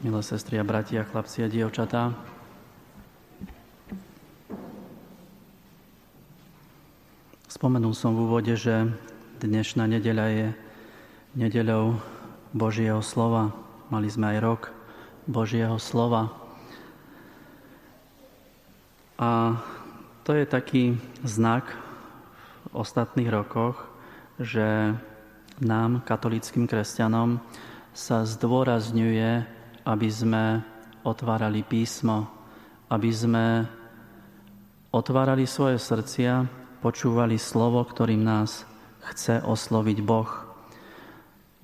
milé sestry a bratia, chlapci a dievčatá. Spomenul som v úvode, že dnešná nedeľa je nedeľou Božieho slova. Mali sme aj rok Božieho slova. A to je taký znak v ostatných rokoch, že nám, katolickým kresťanom, sa zdôrazňuje aby sme otvárali písmo, aby sme otvárali svoje srdcia, počúvali slovo, ktorým nás chce osloviť Boh.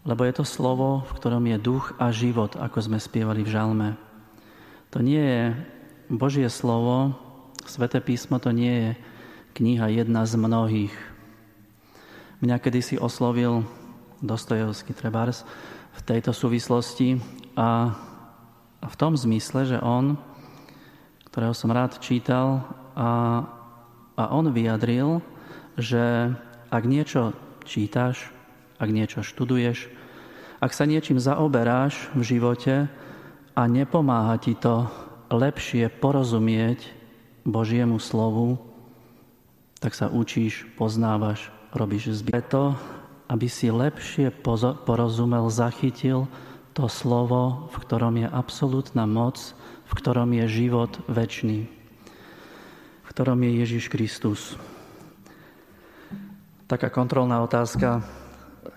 Lebo je to slovo, v ktorom je duch a život, ako sme spievali v žalme. To nie je Božie slovo, Sveté písmo to nie je kniha jedna z mnohých. Mňa kedysi oslovil Dostojevský trebárs v tejto súvislosti a v tom zmysle, že on, ktorého som rád čítal, a, a on vyjadril, že ak niečo čítaš, ak niečo študuješ, ak sa niečím zaoberáš v živote a nepomáha ti to lepšie porozumieť Božiemu slovu, tak sa učíš, poznávaš, robíš zbyt. Preto, aby si lepšie porozumel, zachytil to slovo, v ktorom je absolútna moc, v ktorom je život väčší, v ktorom je Ježiš Kristus. Taká kontrolná otázka,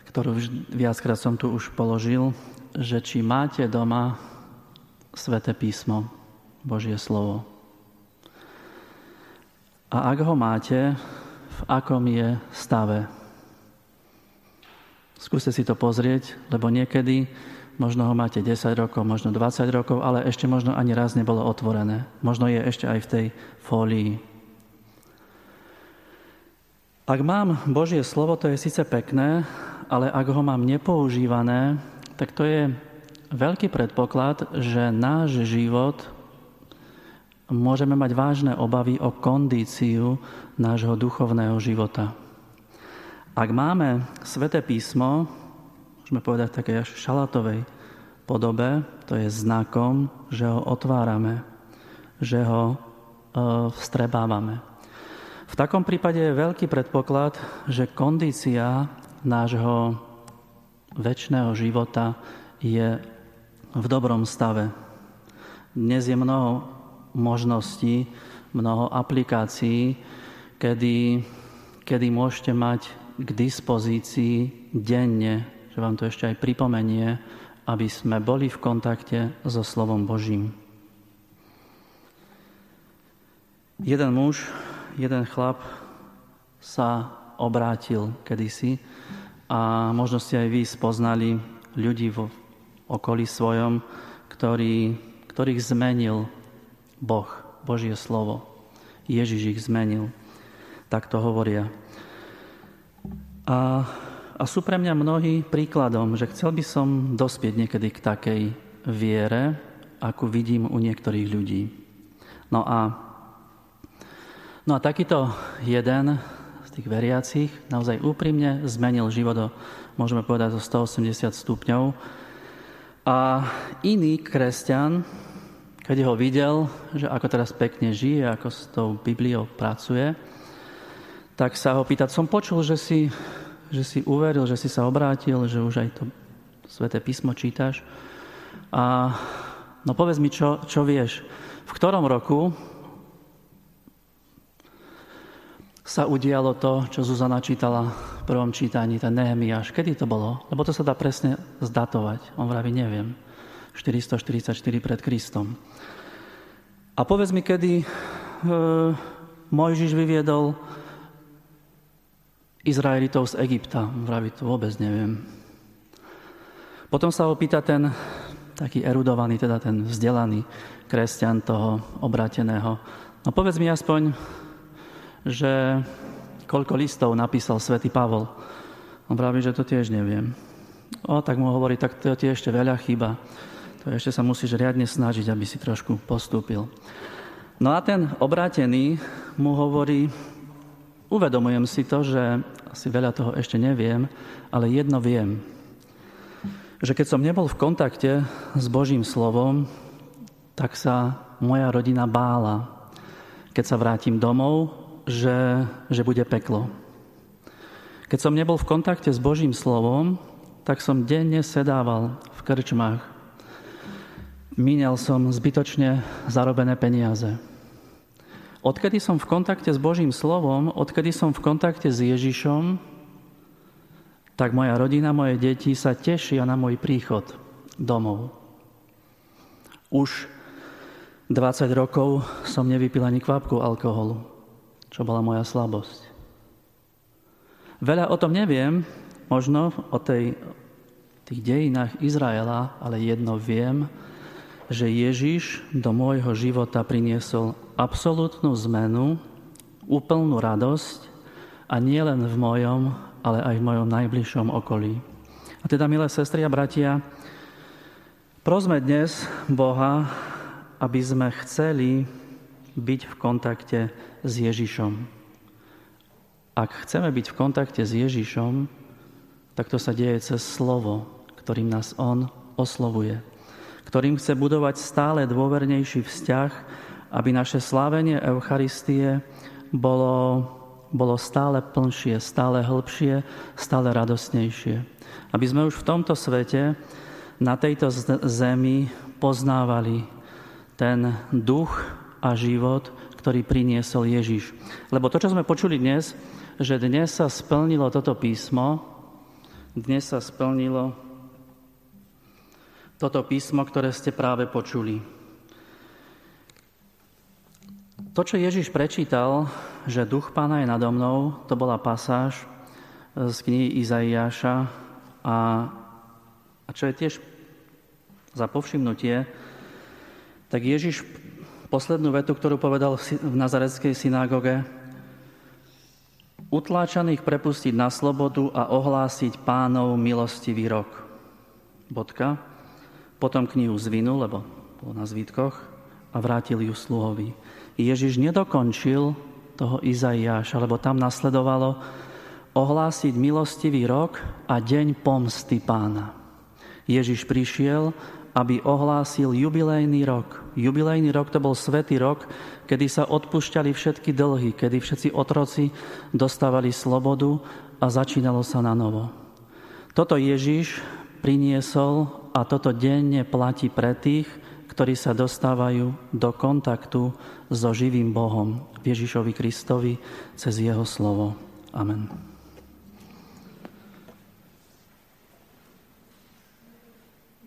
ktorú viackrát som tu už položil, že či máte doma Sveté písmo, Božie slovo. A ak ho máte, v akom je stave? Skúste si to pozrieť, lebo niekedy Možno ho máte 10 rokov, možno 20 rokov, ale ešte možno ani raz nebolo otvorené. Možno je ešte aj v tej fólii. Ak mám Božie slovo, to je síce pekné, ale ak ho mám nepoužívané, tak to je veľký predpoklad, že náš život môžeme mať vážne obavy o kondíciu nášho duchovného života. Ak máme Sveté písmo, môžeme povedať také až šalatovej podobe, to je znakom, že ho otvárame, že ho e, vstrebávame. V takom prípade je veľký predpoklad, že kondícia nášho väčšného života je v dobrom stave. Dnes je mnoho možností, mnoho aplikácií, kedy, kedy môžete mať k dispozícii denne že vám to ešte aj pripomenie, aby sme boli v kontakte so slovom Božím. Jeden muž, jeden chlap sa obrátil kedysi a možno ste aj vy spoznali ľudí v okolí svojom, ktorý, ktorých zmenil Boh, Božie slovo. Ježiš ich zmenil. Tak to hovoria. A a sú pre mňa mnohí príkladom, že chcel by som dospieť niekedy k takej viere, ako vidím u niektorých ľudí. No a, no a takýto jeden z tých veriacich naozaj úprimne zmenil život o, môžeme povedať, o 180 stupňov. A iný kresťan, keď ho videl, že ako teraz pekne žije, ako s tou Bibliou pracuje, tak sa ho pýtať, som počul, že si že si uveril, že si sa obrátil, že už aj to Sveté písmo čítaš. A no povedz mi, čo, čo vieš. V ktorom roku sa udialo to, čo Zuzana čítala v prvom čítaní, ten Nehemiáš. Kedy to bolo? Lebo to sa dá presne zdatovať. On vraví, neviem. 444 pred Kristom. A povedz mi, kedy e, Mojžiš vyviedol Izraelitov z Egypta. Vraví, to vôbec neviem. Potom sa ho pýta ten taký erudovaný, teda ten vzdelaný kresťan toho obrateného. No povedz mi aspoň, že koľko listov napísal svätý Pavol. On vraví, že to tiež neviem. O, tak mu hovorí, tak to ti ešte veľa chyba. To ešte sa musíš riadne snažiť, aby si trošku postúpil. No a ten obrátený mu hovorí, Uvedomujem si to, že asi veľa toho ešte neviem, ale jedno viem, že keď som nebol v kontakte s Božím slovom, tak sa moja rodina bála, keď sa vrátim domov, že, že bude peklo. Keď som nebol v kontakte s Božím slovom, tak som denne sedával v krčmách. Mínel som zbytočne zarobené peniaze. Odkedy som v kontakte s Božím slovom, odkedy som v kontakte s Ježišom, tak moja rodina, moje deti sa tešia na môj príchod domov. Už 20 rokov som nevypil ani kvapku alkoholu, čo bola moja slabosť. Veľa o tom neviem, možno o tej, tých dejinách Izraela, ale jedno viem, že Ježiš do môjho života priniesol absolútnu zmenu, úplnú radosť a nie len v mojom, ale aj v mojom najbližšom okolí. A teda, milé sestry a bratia, prosme dnes Boha, aby sme chceli byť v kontakte s Ježišom. Ak chceme byť v kontakte s Ježišom, tak to sa deje cez slovo, ktorým nás On oslovuje ktorým chce budovať stále dôvernejší vzťah, aby naše slávenie Eucharistie bolo, bolo stále plnšie, stále hĺbšie, stále radosnejšie. Aby sme už v tomto svete, na tejto zemi poznávali ten duch a život, ktorý priniesol Ježiš. Lebo to, čo sme počuli dnes, že dnes sa splnilo toto písmo, dnes sa splnilo toto písmo, ktoré ste práve počuli. To, čo Ježiš prečítal, že duch pána je nado mnou, to bola pasáž z knihy Izaiáša a, a čo je tiež za povšimnutie, tak Ježiš poslednú vetu, ktorú povedal v Nazareckej synagóge, utláčaných prepustiť na slobodu a ohlásiť pánov milostivý rok. Bodka. Potom knihu zvinul, lebo bol na zvítkoch, a vrátil ju sluhovi. Ježiš nedokončil toho Izaiáša, lebo tam nasledovalo ohlásiť milostivý rok a deň pomsty pána. Ježiš prišiel, aby ohlásil jubilejný rok. Jubilejný rok to bol svetý rok, kedy sa odpúšťali všetky dlhy, kedy všetci otroci dostávali slobodu a začínalo sa na novo. Toto Ježiš priniesol a toto denne platí pre tých, ktorí sa dostávajú do kontaktu so živým Bohom, Ježišovi Kristovi, cez Jeho slovo. Amen.